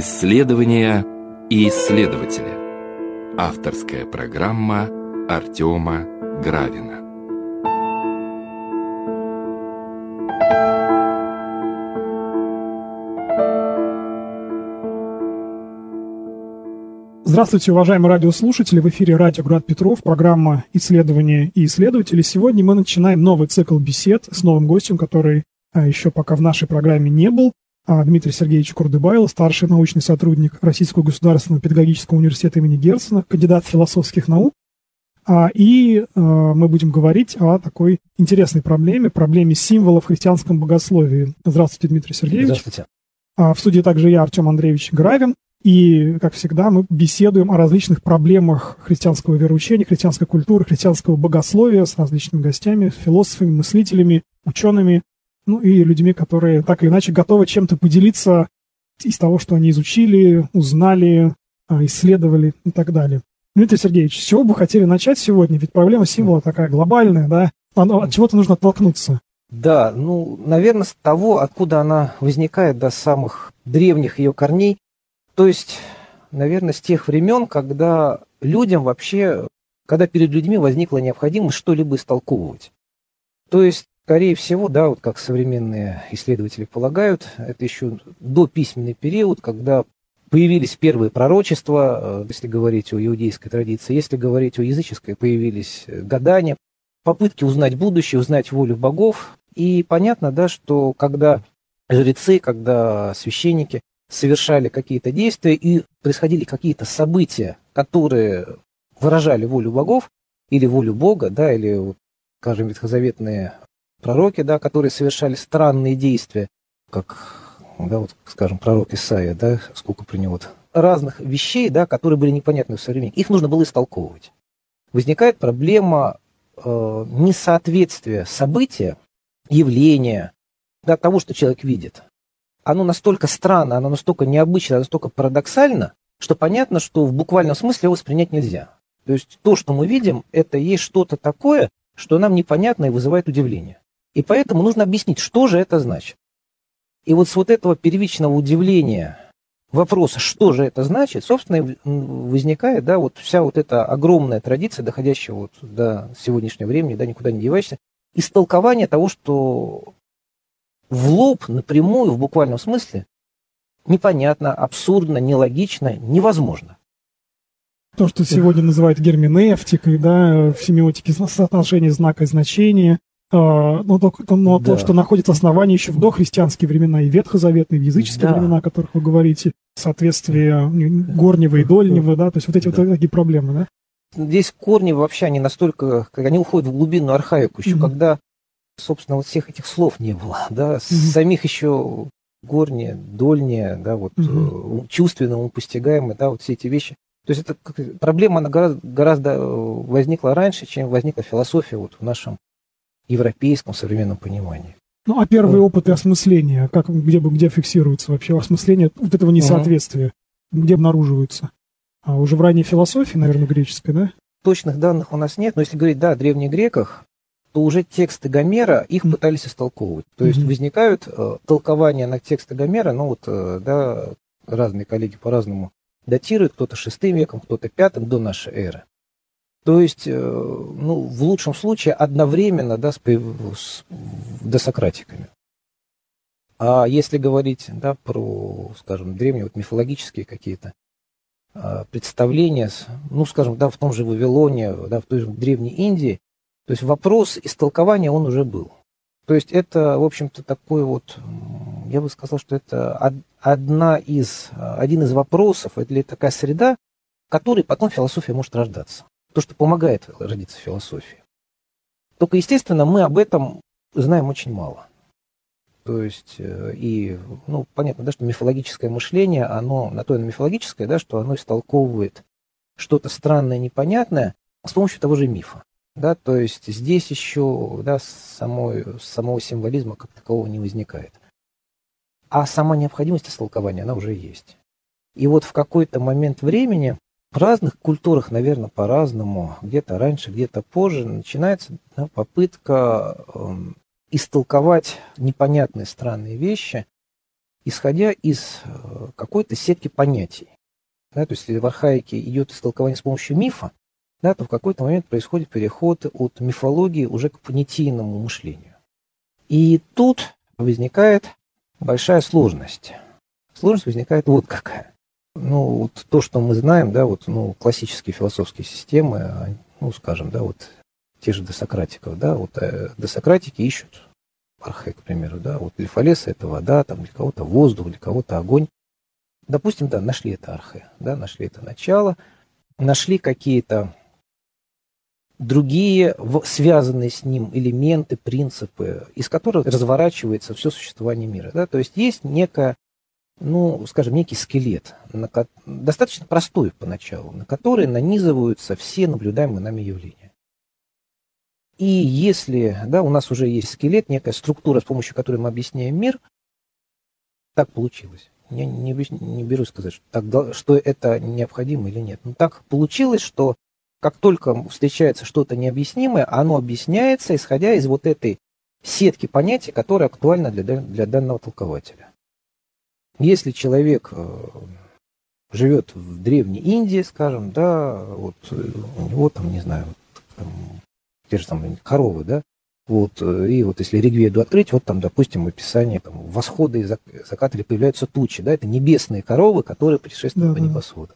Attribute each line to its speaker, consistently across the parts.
Speaker 1: Исследования и исследователи. Авторская программа Артема Гравина.
Speaker 2: Здравствуйте, уважаемые радиослушатели. В эфире радио Град Петров, программа «Исследования и исследователи». Сегодня мы начинаем новый цикл бесед с новым гостем, который а, еще пока в нашей программе не был. А, Дмитрий Сергеевич Курдыбайл, старший научный сотрудник Российского государственного педагогического университета имени Герцена, кандидат философских наук. А, и мы будем говорить о такой интересной проблеме, проблеме символов в христианском богословии. Здравствуйте, Дмитрий Сергеевич.
Speaker 3: Здравствуйте.
Speaker 2: В студии также я, Артем Андреевич Гравин. И, как всегда, мы беседуем о различных проблемах христианского вероучения, христианской культуры, христианского богословия с различными гостями, философами, мыслителями, учеными, ну и людьми, которые так или иначе готовы чем-то поделиться из того, что они изучили, узнали, а, исследовали и так далее. Дмитрий Сергеевич, с чего бы хотели начать сегодня? Ведь проблема символа такая глобальная, да? От чего-то нужно оттолкнуться.
Speaker 3: Да, ну, наверное, с того, откуда она возникает, до самых древних ее корней, то есть, наверное, с тех времен, когда людям вообще, когда перед людьми возникла необходимость что-либо истолковывать. То есть, скорее всего, да, вот как современные исследователи полагают, это еще до письменный период, когда появились первые пророчества, э, если говорить о иудейской традиции, если говорить о языческой, появились гадания, попытки узнать будущее, узнать волю богов. И понятно, да, что когда жрецы, когда священники совершали какие-то действия и происходили какие-то события, которые выражали волю богов или волю Бога, да, или, скажем, ветхозаветные пророки, да, которые совершали странные действия, как, да, вот, скажем, пророк Исаия, да, сколько про него разных вещей, да, которые были непонятны у современников. Их нужно было истолковывать. Возникает проблема э, несоответствия события, явления, да, того, что человек видит, оно настолько странно, оно настолько необычно, настолько парадоксально, что понятно, что в буквальном смысле его воспринять нельзя. То есть то, что мы видим, это есть что-то такое, что нам непонятно и вызывает удивление. И поэтому нужно объяснить, что же это значит. И вот с вот этого первичного удивления вопроса, что же это значит, собственно, возникает, да, вот вся вот эта огромная традиция, доходящая вот до сегодняшнего времени, да, никуда не деваешься, истолкование того, что в лоб, напрямую, в буквальном смысле, непонятно, абсурдно, нелогично, невозможно.
Speaker 2: То, что сегодня называют герменевтикой, да, в семиотике соотношение знака и значения, а, но, то, но да. то, что находит основание еще в дохристианские времена и ветхозаветные, и языческие да. времена, о которых вы говорите, соответствие горнего и дольнего, да, то есть вот эти да. вот такие проблемы, да?
Speaker 3: Здесь корни вообще, они настолько, они уходят в глубину архаику, еще mm-hmm. когда собственно, вот всех этих слов не было, да, угу. самих еще горнее, дольнее, да, вот угу. чувственному, постигаемое, да, вот все эти вещи. То есть это проблема, она гораздо, гораздо э, возникла раньше, чем возникла философия вот в нашем европейском современном понимании.
Speaker 2: Ну, а первые опыты осмысления, как, где, где фиксируется вообще осмысление вот этого несоответствия, угу. где обнаруживаются? А уже в ранней философии, наверное, греческой, да?
Speaker 3: Точных данных у нас нет, но если говорить, да, о древних греках, то уже тексты Гомера их пытались истолковывать. То есть возникают э, толкования на тексты Гомера, ну вот, э, да, разные коллеги по-разному датируют, кто-то шестым веком, кто-то пятым до нашей эры. То есть, э, ну, в лучшем случае одновременно, да, с, с досократиками. А если говорить, да, про, скажем, древние вот мифологические какие-то э, представления, ну, скажем, да, в том же Вавилоне, да, в той же Древней Индии, то есть вопрос истолкования он уже был. То есть это, в общем-то, такой вот, я бы сказал, что это одна из, один из вопросов, или такая среда, в которой потом философия может рождаться. То, что помогает родиться философии. Только, естественно, мы об этом знаем очень мало. То есть, э, и, ну, понятно, да, что мифологическое мышление, оно на то и на мифологическое, да, что оно истолковывает что-то странное, непонятное с помощью того же мифа. Да, то есть здесь еще да, самой, самого символизма как такового не возникает. А сама необходимость истолкования, она уже есть. И вот в какой-то момент времени в разных культурах, наверное, по-разному, где-то раньше, где-то позже, начинается да, попытка э, истолковать непонятные странные вещи исходя из э, какой-то сетки понятий. Да, то есть если в архаике идет истолкование с помощью мифа, да, то в какой-то момент происходит переход от мифологии уже к понятийному мышлению. И тут возникает большая сложность. Сложность возникает вот какая. Ну, вот то, что мы знаем, да, вот, ну, классические философские системы, ну, скажем, да, вот те же досократиков, да, вот э, досократики ищут архе, к примеру, да, вот для Фалеса это вода, там для кого-то воздух, для кого-то огонь. Допустим, да, нашли это архе, да, нашли это начало, нашли какие-то другие связанные с ним элементы, принципы, из которых разворачивается все существование мира. Да? То есть есть некая, ну, скажем, некий скелет, на, достаточно простой поначалу, на который нанизываются все наблюдаемые нами явления. И если да, у нас уже есть скелет, некая структура, с помощью которой мы объясняем мир, так получилось. Я не, не берусь сказать, что, так, что это необходимо или нет. Но так получилось, что как только встречается что-то необъяснимое, оно объясняется, исходя из вот этой сетки понятий, которая актуальна для, для данного толкователя. Если человек э, живет в Древней Индии, скажем, да, вот э, у него там, не знаю, там, те же самые коровы, да, вот, э, и вот если Ригведу открыть, вот там, допустим, в описании там, восхода и заката появляются тучи, да, это небесные коровы, которые путешествуют да, по небосводу.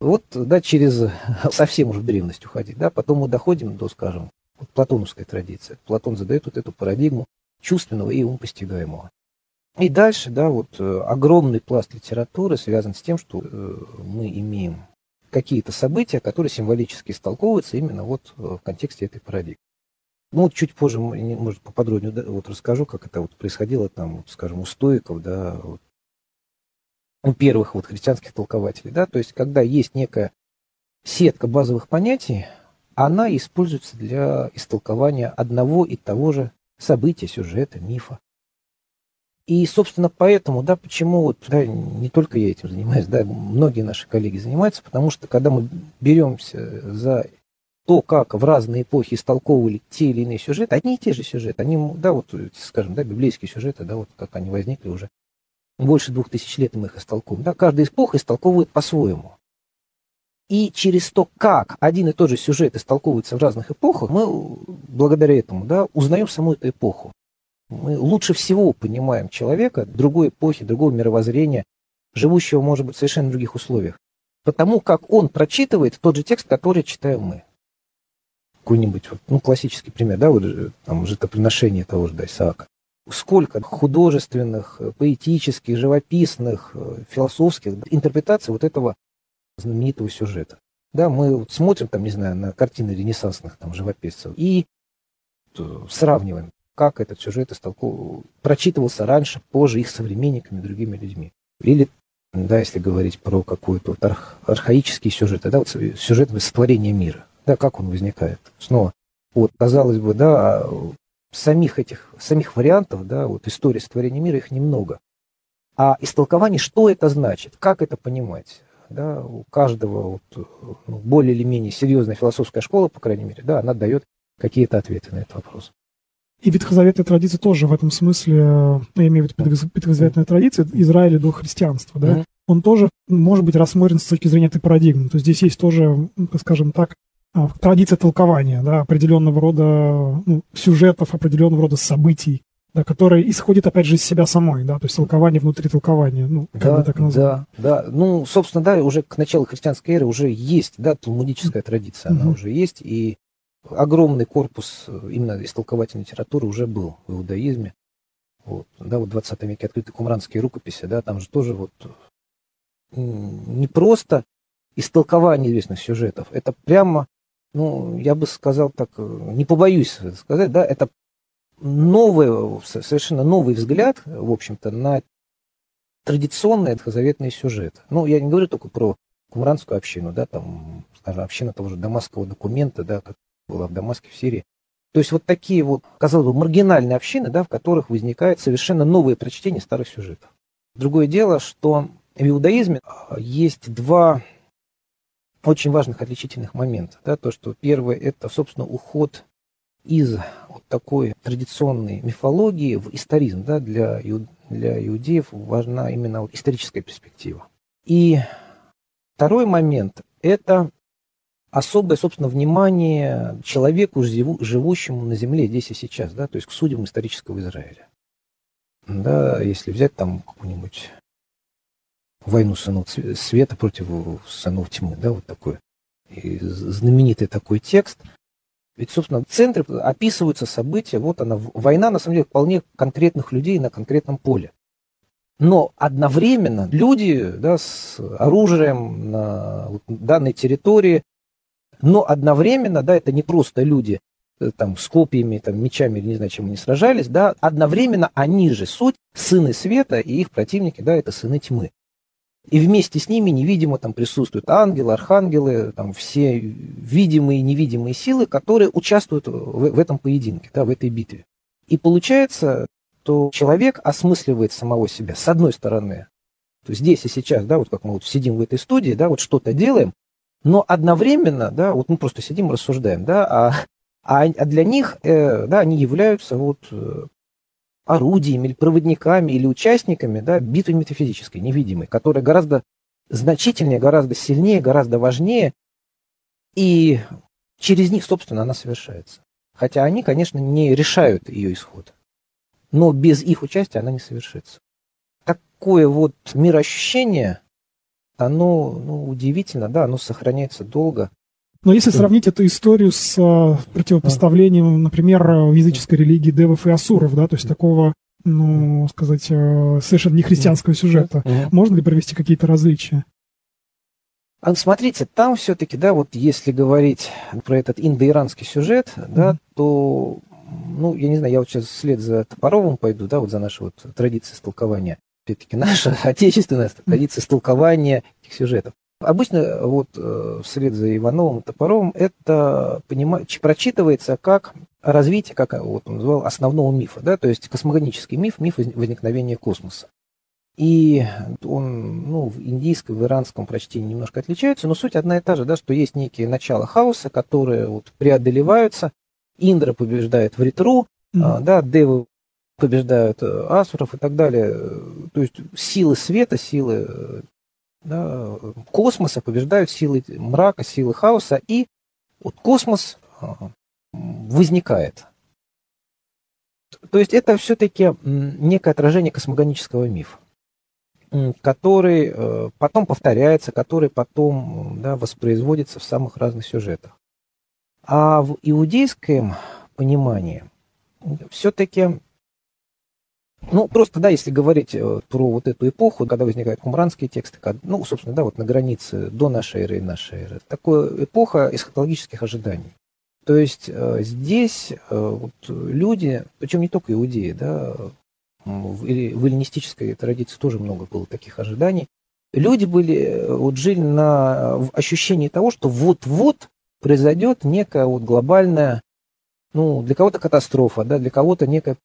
Speaker 3: Вот, да, через совсем уже древность уходить, да, потом мы доходим до, скажем, вот платоновской традиции. Платон задает вот эту парадигму чувственного и умопостигаемого. И дальше, да, вот э, огромный пласт литературы связан с тем, что э, мы имеем какие-то события, которые символически истолковываются именно вот э, в контексте этой парадигмы. Ну, вот чуть позже, может, поподробнее да, вот расскажу, как это вот происходило там, вот, скажем, у стоиков, да, вот, у первых вот христианских толкователей, да, то есть когда есть некая сетка базовых понятий, она используется для истолкования одного и того же события, сюжета, мифа. И, собственно, поэтому, да, почему вот, да, не только я этим занимаюсь, да, многие наши коллеги занимаются, потому что когда мы беремся за то, как в разные эпохи истолковывали те или иные сюжеты, одни и те же сюжеты, они, да, вот, скажем, да, библейские сюжеты, да, вот как они возникли уже больше двух тысяч лет мы их истолкуем. Да? Каждая эпоха истолковывает по-своему. И через то, как один и тот же сюжет истолковывается в разных эпохах, мы благодаря этому да, узнаем саму эту эпоху. Мы лучше всего понимаем человека другой эпохи, другого мировоззрения, живущего, может быть, в совершенно других условиях. Потому как он прочитывает тот же текст, который читаем мы. Какой-нибудь, вот, ну, классический пример, да, вот там жертвоприношение того же да, Исаака сколько художественных, поэтических, живописных, э, философских интерпретаций вот этого знаменитого сюжета. Да, мы вот смотрим, там, не знаю, на картины ренессансных там, живописцев и э, сравниваем, как этот сюжет истолков... прочитывался раньше, позже их современниками, другими людьми. Или, да, если говорить про какой-то вот арх... архаический сюжет, да, вот сюжет сотворения мира, да, как он возникает. Снова, вот, казалось бы, да, а самих этих, самих вариантов, да, вот истории сотворения мира, их немного. А истолкование, что это значит, как это понимать, да, у каждого вот, ну, более или менее серьезная философская школа, по крайней мере, да, она дает какие-то ответы на этот вопрос.
Speaker 2: И ветхозаветная традиция тоже в этом смысле, э, я имею в виду ветхозаветная традиция Израиля до христианства, да, mm-hmm. он тоже может быть рассмотрен с точки зрения этой парадигмы. То есть здесь есть тоже, скажем так, а, традиция толкования, да, определенного рода ну, сюжетов, определенного рода событий, да, которые исходят, опять же, из себя самой, да, то есть толкование внутри толкования, ну,
Speaker 3: как да, так Да, да, ну, собственно, да, уже к началу христианской эры уже есть, да, талмудическая традиция, mm-hmm. она уже есть, и огромный корпус именно истолковательной литературы уже был в иудаизме. Вот, да, вот в 20 веке открыты кумранские рукописи, да, там же тоже вот не просто истолкование известных сюжетов, это прямо ну, я бы сказал так, не побоюсь сказать, да, это новый, совершенно новый взгляд, в общем-то, на традиционный ветхозаветный сюжет. Ну, я не говорю только про кумранскую общину, да, там, скажем, община того же дамасского документа, да, как была в Дамаске, в Сирии. То есть вот такие вот, казалось бы, маргинальные общины, да, в которых возникает совершенно новое прочтение старых сюжетов. Другое дело, что в иудаизме есть два очень важных отличительных моментов. Да, то, что первое – это, собственно, уход из вот такой традиционной мифологии в историзм. Да, для, для иудеев важна именно вот историческая перспектива. И второй момент – это особое, собственно, внимание человеку, живущему на земле здесь и сейчас, да, то есть к судьям исторического Израиля. Да, если взять там какую-нибудь войну сынов света против сынов тьмы, да, вот такой знаменитый такой текст. Ведь, собственно, в центре описываются события, вот она, война, на самом деле, вполне конкретных людей на конкретном поле. Но одновременно люди да, с оружием на данной территории, но одновременно, да, это не просто люди э, там, с копьями, там, мечами, не знаю, чем они сражались, да, одновременно они же суть, сыны света, и их противники, да, это сыны тьмы. И вместе с ними невидимо там присутствуют ангелы, архангелы, там все видимые и невидимые силы, которые участвуют в, в этом поединке, да, в этой битве. И получается, то человек осмысливает самого себя, с одной стороны, то здесь и сейчас, да, вот как мы вот сидим в этой студии, да, вот что-то делаем, но одновременно, да, вот мы просто сидим и рассуждаем, да, а, а, а для них, э, да, они являются вот э, орудиями или проводниками или участниками да, битвы метафизической, невидимой, которая гораздо значительнее, гораздо сильнее, гораздо важнее, и через них, собственно, она совершается. Хотя они, конечно, не решают ее исход, но без их участия она не совершится. Такое вот мироощущение, оно ну, удивительно, да, оно сохраняется долго.
Speaker 2: Но если сравнить эту историю с э, противопоставлением, например, в языческой религии девов и асуров, да, то есть такого, ну, сказать, э, совершенно не христианского сюжета, можно ли провести какие-то различия?
Speaker 3: А, смотрите, там все-таки, да, вот если говорить про этот индоиранский сюжет, да, то, ну, я не знаю, я вот сейчас вслед за Топоровым пойду, да, вот за нашей вот традицией истолкования, опять-таки, наша отечественная традиция истолкования этих сюжетов. Обычно вот э, вслед за Ивановым и Топоровым это понимать, прочитывается как развитие, как вот он назвал, основного мифа, да, то есть космогонический миф, миф возникновения космоса. И он, ну, в индийском, в иранском прочтении немножко отличается, но суть одна и та же, да, что есть некие начала хаоса, которые вот преодолеваются. Индра побеждает в ретру, mm-hmm. да, девы побеждают э, асуров и так далее. То есть силы света, силы да, космоса побеждают силы мрака, силы хаоса, и вот космос а, возникает. То есть это все-таки некое отражение космогонического мифа, который э, потом повторяется, который потом да, воспроизводится в самых разных сюжетах. А в иудейском понимании все-таки ну, просто, да, если говорить э, про вот эту эпоху, когда возникают кумранские тексты, ну, собственно, да, вот на границе до нашей эры и нашей эры, такая эпоха эсхатологических ожиданий. То есть э, здесь э, вот, люди, причем не только иудеи, да, в, в эллинистической традиции тоже много было таких ожиданий. Люди были, вот жили на в ощущении того, что вот-вот произойдет некая вот глобальная, ну, для кого-то катастрофа, да, для кого-то некая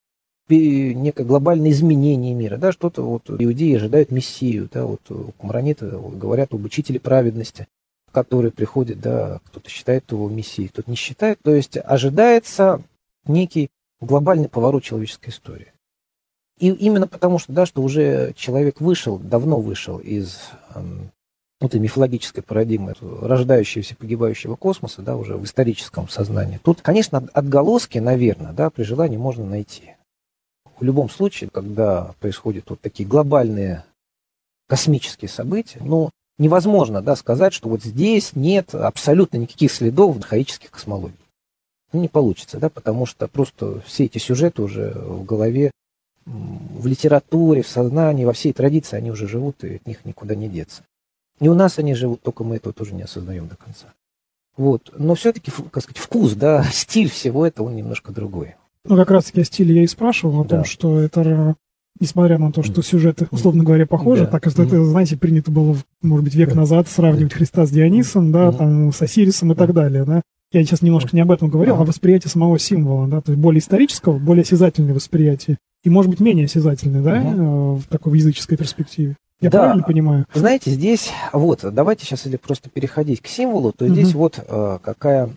Speaker 3: некое глобальное изменение мира, да, что-то вот иудеи ожидают мессию, да, вот кумраниты говорят об учителе праведности, который приходит, да, кто-то считает его мессией, кто-то не считает, то есть ожидается некий глобальный поворот человеческой истории. И именно потому, что, да, что уже человек вышел, давно вышел из эм, этой мифологической парадигмы, рождающегося, погибающего космоса, да, уже в историческом сознании. Тут, конечно, отголоски, наверное, да, при желании можно найти в любом случае, когда происходят вот такие глобальные космические события, ну, невозможно да, сказать, что вот здесь нет абсолютно никаких следов архаических космологий. Ну, не получится, да, потому что просто все эти сюжеты уже в голове, в литературе, в сознании, во всей традиции они уже живут, и от них никуда не деться. И у нас они живут, только мы этого тоже не осознаем до конца. Вот. Но все-таки, как сказать, вкус, да, стиль всего этого, он немножко другой.
Speaker 2: Ну, как раз-таки о стиле я и спрашивал, о да. том, что это, несмотря на то, что сюжеты, условно говоря, похожи, да. так как это, знаете, принято было, может быть, век назад сравнивать Христа с Дионисом, да, там, с Осирисом и так далее, да. Я сейчас немножко не об этом говорил, а восприятие самого символа, да, то есть более исторического, более осязательное восприятие. И, может быть, менее осязательное, да, угу. в такой языческой перспективе. Я да. правильно понимаю?
Speaker 3: Знаете, здесь, вот, давайте сейчас или просто переходить к символу, то угу. здесь вот э, какая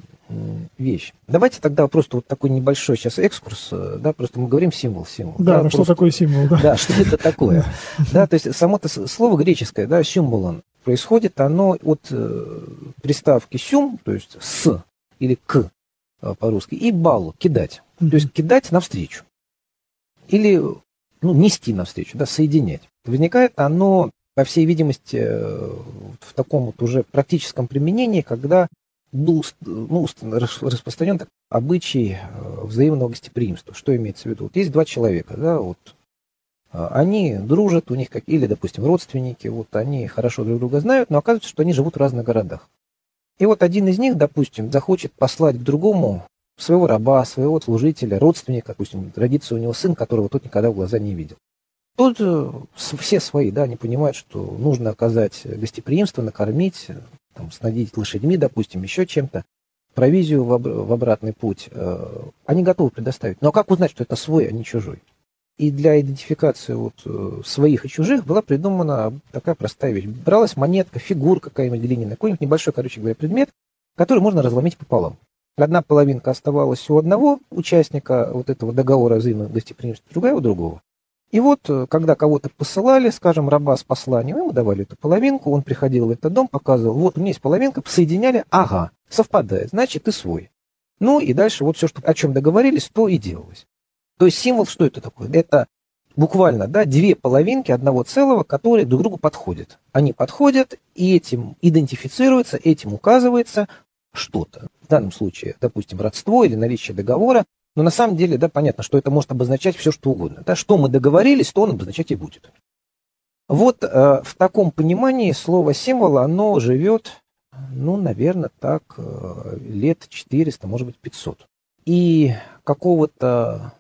Speaker 3: вещь. Давайте тогда просто вот такой небольшой сейчас экскурс, э, да, просто мы говорим символ, символ.
Speaker 2: Да,
Speaker 3: да
Speaker 2: просто... что такое символ, да.
Speaker 3: Да, что это такое. Да, то есть само это слово греческое, да, символон, происходит оно от э, приставки сюм, то есть с или к э, по-русски, и балу, кидать. То есть кидать навстречу. Или ну, нести навстречу, да, соединять. Возникает оно, по всей видимости, в таком вот уже практическом применении, когда был ну, распространен обычай э, взаимного гостеприимства. Что имеется в виду? Вот есть два человека, да, вот а, они дружат, у них как или, допустим, родственники, вот они хорошо друг друга знают, но оказывается, что они живут в разных городах. И вот один из них, допустим, захочет послать к другому своего раба, своего служителя, родственника, допустим, родится у него сын, которого тот никогда в глаза не видел. Тут э, все свои, да, они понимают, что нужно оказать гостеприимство, накормить, там, снабдить лошадьми, допустим, еще чем-то, провизию в, об, в обратный путь, э, они готовы предоставить. Но как узнать, что это свой, а не чужой? И для идентификации вот, э, своих и чужих была придумана такая простая вещь. Бралась монетка, фигурка какая-нибудь глиняная, какой-нибудь небольшой, короче говоря, предмет, который можно разломить пополам. Одна половинка оставалась у одного участника вот этого договора взаимного гостеприимства, другая у другого. И вот, э, когда кого-то посылали, скажем, раба с посланием, ему давали эту половинку, он приходил в этот дом, показывал, вот у меня есть половинка, соединяли, ага, совпадает, значит, ты свой. Ну и дальше вот все, что, о чем договорились, то и делалось. То есть символ, что это такое? Это буквально да, две половинки одного целого, которые друг другу подходят. Они подходят, и этим идентифицируются, этим указывается что-то. В данном случае, допустим, родство или наличие договора, но на самом деле, да, понятно, что это может обозначать все, что угодно. Да, что мы договорились, то он обозначать и будет. Вот э, в таком понимании слово символ, оно живет, ну, наверное, так, э, лет 400, может быть, 500. И какого-то,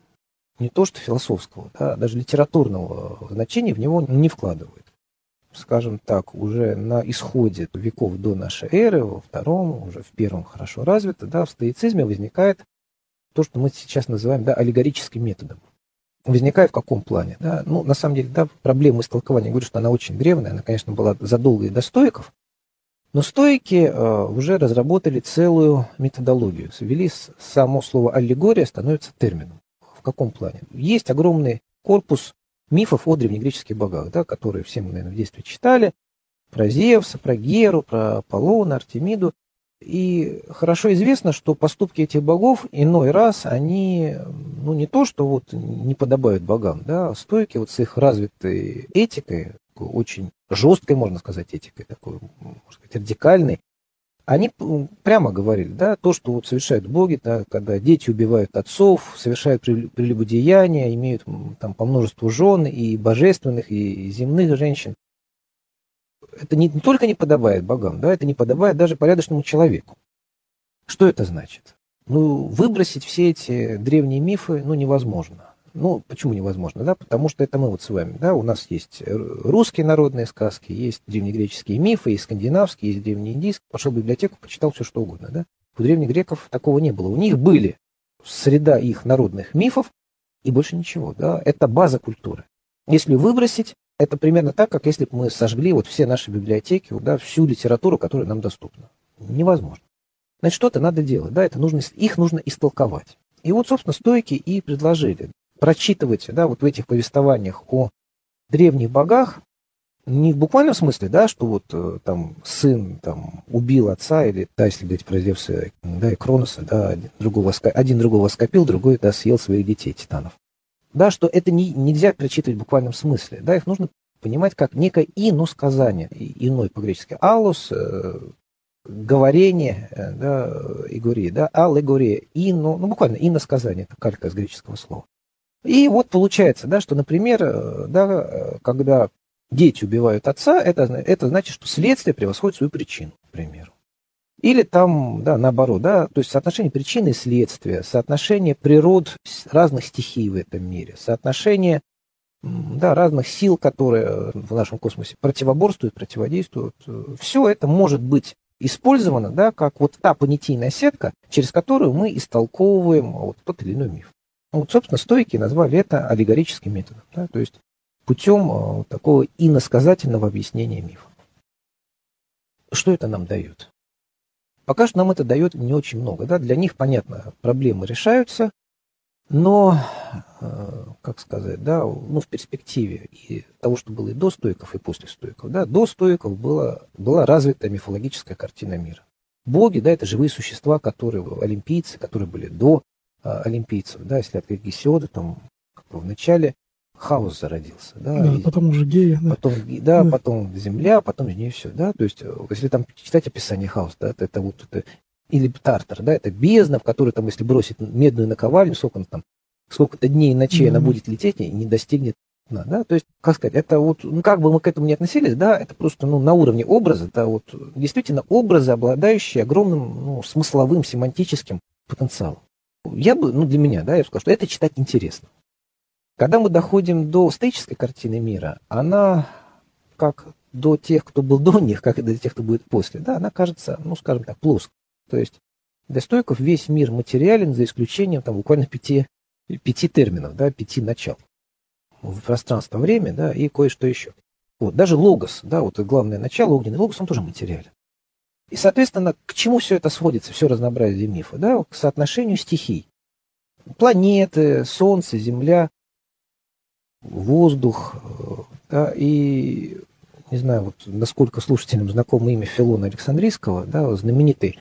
Speaker 3: не то что философского, да, даже литературного значения в него не вкладывают. Скажем так, уже на исходе веков до нашей эры, во втором, уже в первом хорошо развито, да, в стоицизме возникает то, что мы сейчас называем да, аллегорическим методом. Возникает в каком плане? Да? Ну, на самом деле, да, проблема истолкования, говорю, что она очень древняя, она, конечно, была задолго и до стоиков, но стоики э, уже разработали целую методологию. Ввели само слово аллегория становится термином. В каком плане? Есть огромный корпус мифов о древнегреческих богах, да, которые все мы, наверное, в детстве читали, про Зевса, про Геру, про Аполлона, Артемиду. И хорошо известно, что поступки этих богов иной раз, они, ну, не то, что вот не подобают богам, да, а стойки вот с их развитой этикой, очень жесткой, можно сказать, этикой, такой, можно сказать, радикальной, они прямо говорили, да, то, что вот совершают боги, да, когда дети убивают отцов, совершают прелюбодеяния, имеют там по множеству жен и божественных, и земных женщин, это не, не только не подобает богам, да, это не подобает даже порядочному человеку. Что это значит? Ну, выбросить все эти древние мифы, ну, невозможно. Ну, почему невозможно, да? Потому что это мы вот с вами, да, у нас есть русские народные сказки, есть древнегреческие мифы, есть скандинавские, есть древнеиндийские. Пошел в библиотеку, почитал все, что угодно, да? У древних греков такого не было. У них были среда их народных мифов и больше ничего, да? Это база культуры. Если выбросить, это примерно так, как если бы мы сожгли вот все наши библиотеки, да, всю литературу, которая нам доступна. Невозможно. Значит, что-то надо делать, да, это нужно, их нужно истолковать. И вот, собственно, стойки и предложили прочитывать, да, вот в этих повествованиях о древних богах, не в буквальном смысле, да, что вот э, там сын там убил отца, или, да, если говорить про Зевса, да, и Кроноса, да, один другого, один другого скопил, другой, да, съел своих детей, титанов да, что это не, нельзя прочитывать в буквальном смысле, да, их нужно понимать как некое иносказание, иной по-гречески, алус, э, говорение, э, да, игория, да, аллегория, ино, ну, буквально иносказание, это калька из греческого слова. И вот получается, да, что, например, э, да, э, когда дети убивают отца, это, это значит, что следствие превосходит свою причину, к примеру. Или там, да, наоборот, да, то есть соотношение причины и следствия, соотношение природ разных стихий в этом мире, соотношение да, разных сил, которые в нашем космосе противоборствуют, противодействуют. Все это может быть использовано, да, как вот та понятийная сетка, через которую мы истолковываем вот тот или иной миф. Вот, собственно, стойки назвали это аллегорическим методом, да, то есть путем вот такого иносказательного объяснения мифа. Что это нам дает? Пока что нам это дает не очень много. Да? Для них, понятно, проблемы решаются, но, э, как сказать, да, ну, в перспективе и того, что было и до стоиков, и после стоиков, да, до стоиков была, была развита мифологическая картина мира. Боги, да, это живые существа, которые олимпийцы, которые были до а, олимпийцев, да, если открыть Гесиода, там, в начале хаос зародился, да,
Speaker 2: да и потом уже геи,
Speaker 3: да. Потом, да, да, потом земля, потом нее все, да, то есть, если там читать описание хаоса, да, это, это вот это или Тартар, да, это бездна, в которой там, если бросить медную наковальню, сколько там, сколько-то дней и ночей mm-hmm. она будет лететь и не достигнет дна, да, то есть, как сказать, это вот, ну, как бы мы к этому не относились, да, это просто, ну, на уровне образа, это вот, действительно, образы, обладающие огромным, ну, смысловым, семантическим потенциалом. Я бы, ну, для меня, да, я бы сказал, что это читать интересно. Когда мы доходим до стоической картины мира, она, как до тех, кто был до них, как и до тех, кто будет после, да, она кажется, ну, скажем так, плоской. То есть для стойков весь мир материален, за исключением там буквально пяти, пяти терминов, да, пяти начал. Пространство, время, да, и кое-что еще. Вот, даже логос, да, вот главное начало, огненный логос, он тоже материален. И, соответственно, к чему все это сводится, все разнообразие мифа, да, к соотношению стихий. Планеты, Солнце, Земля, воздух, э, да, и не знаю, вот насколько слушателям знакомо имя Филона Александрийского, да, знаменитый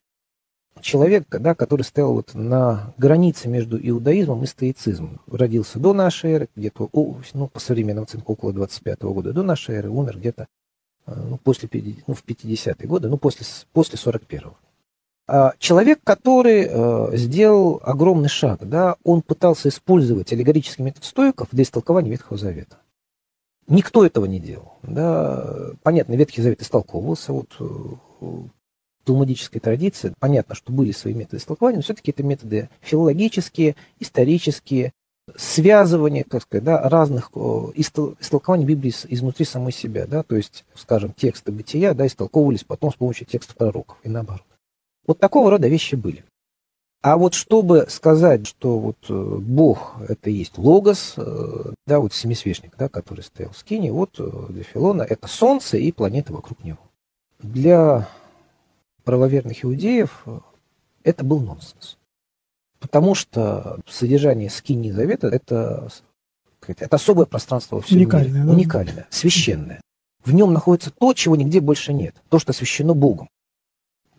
Speaker 3: человек, да, который стоял вот на границе между иудаизмом и стоицизмом. Родился до нашей эры, где-то, ну, по современным оценкам, около 25 -го года до нашей эры, умер где-то э, ну, после, ну, в 50-е годы, ну, после, после 41-го. А человек, который э, сделал огромный шаг, да, он пытался использовать аллегорический метод стоиков для истолкования Ветхого Завета. Никто этого не делал. Да. Понятно, Ветхий Завет истолковывался вот, э, талмудической традиции, понятно, что были свои методы истолкования, но все-таки это методы филологические, исторические, связывание, как сказать, да, разных истолкований Библии изнутри самой себя, да, то есть, скажем, тексты бытия, да, истолковывались потом с помощью текстов пророков и наоборот. Вот такого рода вещи были. А вот чтобы сказать, что вот э, Бог это есть логос, э, да, вот семисвечник, да, который стоял в скине, вот э, для Филона это Солнце и планеты вокруг него. Для правоверных иудеев, это был нонсенс. Потому что содержание скини завета это, это особое пространство во всем
Speaker 2: уникальное,
Speaker 3: мире.
Speaker 2: Да?
Speaker 3: Уникальное, священное. В нем находится то, чего нигде больше нет. То, что освящено Богом.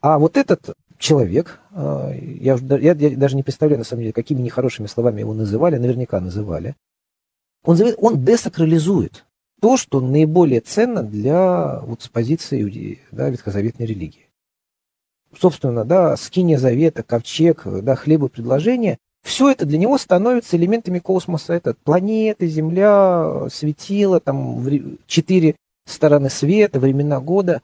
Speaker 3: А вот этот человек, а, я, я, я даже не представляю, на самом деле, какими нехорошими словами его называли, наверняка называли, он, он десакрализует то, что наиболее ценно для вот, с позиции да, ветхозаветной религии собственно, да, скиния завета, ковчег, да, хлебопредложение, все это для него становится элементами космоса. Это планеты, Земля, светило, там четыре стороны света, времена года.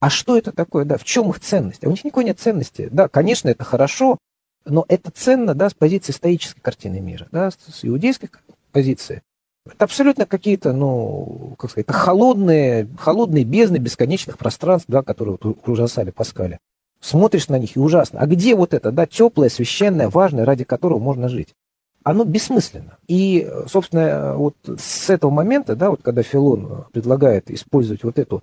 Speaker 3: А что это такое, да, в чем их ценность? А у них никакой нет ценности. Да, конечно, это хорошо, но это ценно, да, с позиции стоической картины мира, да, с иудейской позиции. Это абсолютно какие-то, ну, как сказать, холодные, холодные бездны бесконечных пространств, да, которые вот ужасали Паскаля. Смотришь на них и ужасно. А где вот это, да, теплое, священное, важное, ради которого можно жить? Оно бессмысленно. И, собственно, вот с этого момента, да, вот когда Филон предлагает использовать вот эту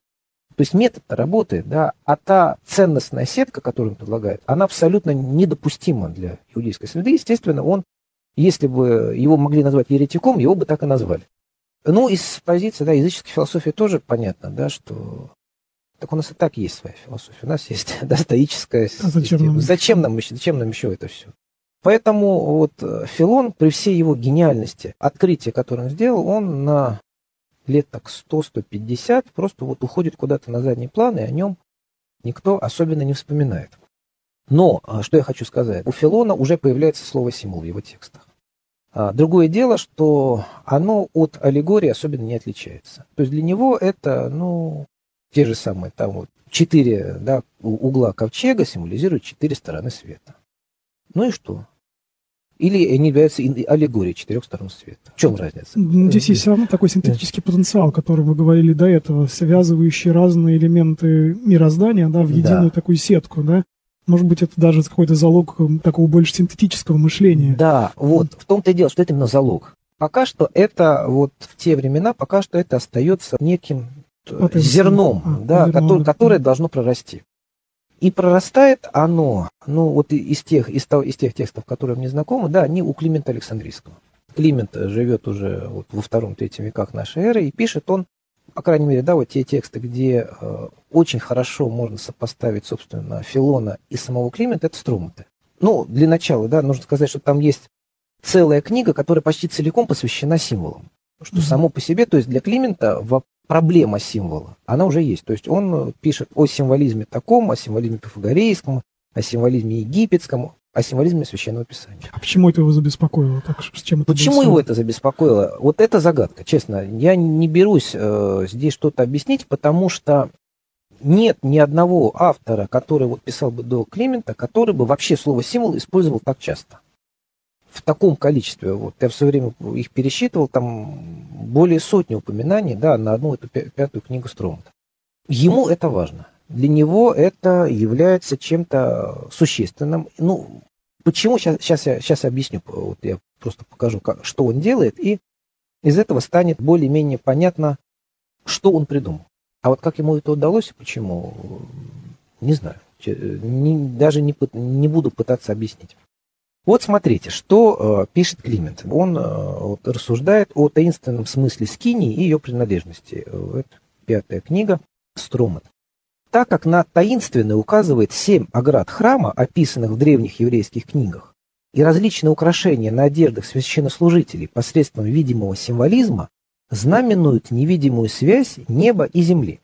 Speaker 3: то есть метод работает, да, а та ценностная сетка, которую он предлагает, она абсолютно недопустима для иудейской среды. Естественно, он, если бы его могли назвать еретиком, его бы так и назвали. Ну, из позиции, да, языческой философии тоже понятно, да, что так у нас и так есть своя философия. У нас есть да, стоическая
Speaker 2: а зачем Нам?
Speaker 3: Зачем нам, еще, зачем нам еще это все? Поэтому вот э, Филон, при всей его гениальности, открытие, которое он сделал, он на лет так 100-150 просто вот уходит куда-то на задний план, и о нем никто особенно не вспоминает. Но, а, что я хочу сказать, у Филона уже появляется слово символ в его текстах. А, другое дело, что оно от аллегории особенно не отличается. То есть для него это, ну, те же самые, там вот четыре да, угла ковчега символизируют четыре стороны света. Ну и что? Или они являются аллегорией четырех сторон света. В чем разница?
Speaker 2: Здесь есть все равно такой синтетический потенциал, который вы говорили до этого, связывающий разные элементы мироздания да, в единую да. такую сетку. Да? Может быть, это даже какой-то залог такого больше синтетического мышления.
Speaker 3: Да, вот в том-то и дело, что это именно залог. Пока что это вот в те времена, пока что это остается неким вот зерном, а, да, зерном, который, которое должно прорасти. И прорастает оно, ну вот из тех, из, того, из тех текстов, которые мне знакомы, да, они у Климента Александрийского. Климент живет уже вот во втором-третьем веках нашей эры, и пишет он, по крайней мере, да, вот те тексты, где э, очень хорошо можно сопоставить, собственно, Филона и самого Климента, это Струматы. Ну, для начала, да, нужно сказать, что там есть целая книга, которая почти целиком посвящена символам. Что mm-hmm. само по себе, то есть для Климента проблема символа, она уже есть. То есть он пишет о символизме таком, о символизме пифагорейском, о символизме египетском, о символизме священного писания.
Speaker 2: А почему это его забеспокоило? Так, с чем это
Speaker 3: почему его это забеспокоило? Вот это загадка, честно. Я не берусь э, здесь что-то объяснить, потому что нет ни одного автора, который вот писал бы до Климента, который бы вообще слово символ использовал так часто. В таком количестве. Вот я все время их пересчитывал, там более сотни упоминаний да, на одну эту пятую книгу Стромата. Ему это важно. Для него это является чем-то существенным. Ну, почему? Сейчас, сейчас, я, сейчас я объясню. Вот я просто покажу, как, что он делает, и из этого станет более-менее понятно, что он придумал. А вот как ему это удалось и почему, не знаю. Не, даже не, не буду пытаться объяснить. Вот смотрите, что э, пишет Климент. Он э, вот, рассуждает о таинственном смысле скинии и ее принадлежности. Это пятая книга Стромат. Так как на таинственное указывает семь оград храма, описанных в древних еврейских книгах, и различные украшения на одеждах священнослужителей посредством видимого символизма, знаменуют невидимую связь неба и земли.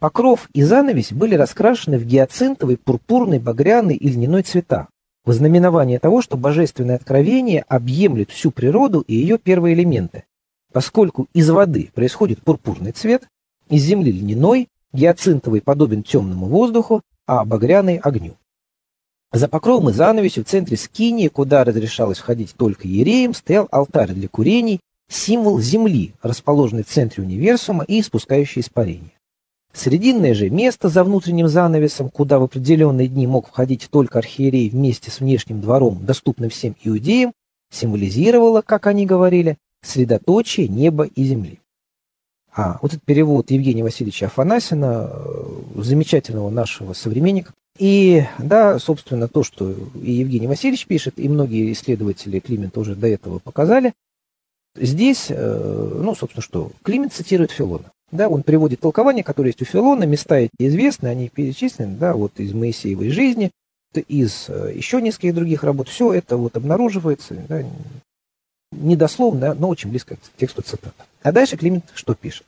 Speaker 3: Покров и занавесь были раскрашены в гиацинтовый, пурпурный, багряный и льняной цвета, в знаменование того, что божественное откровение объемлет всю природу и ее первые элементы, поскольку из воды происходит пурпурный цвет, из земли льняной, гиацинтовый подобен темному воздуху, а багряный – огню. За покровом и занавесью в центре скинии, куда разрешалось входить только ереям, стоял алтарь для курений, символ земли, расположенный в центре универсума и испускающий испарение. Срединное же место за внутренним занавесом, куда в определенные дни мог входить только архиерей вместе с внешним двором, доступным всем иудеям, символизировало, как они говорили, средоточие неба и земли. А вот этот перевод Евгения Васильевича Афанасина, э, замечательного нашего современника, и, да, собственно, то, что и Евгений Васильевич пишет, и многие исследователи Климента уже до этого показали, здесь, э, ну, собственно, что, Климент цитирует Филона. Да, он приводит толкования, которые есть у Филона, места эти известны, они перечислены, да, вот из Моисеевой жизни, из э, еще нескольких других работ. Все это вот обнаруживается, да, недословно, но очень близко к тексту цитаты. А дальше Климент что пишет?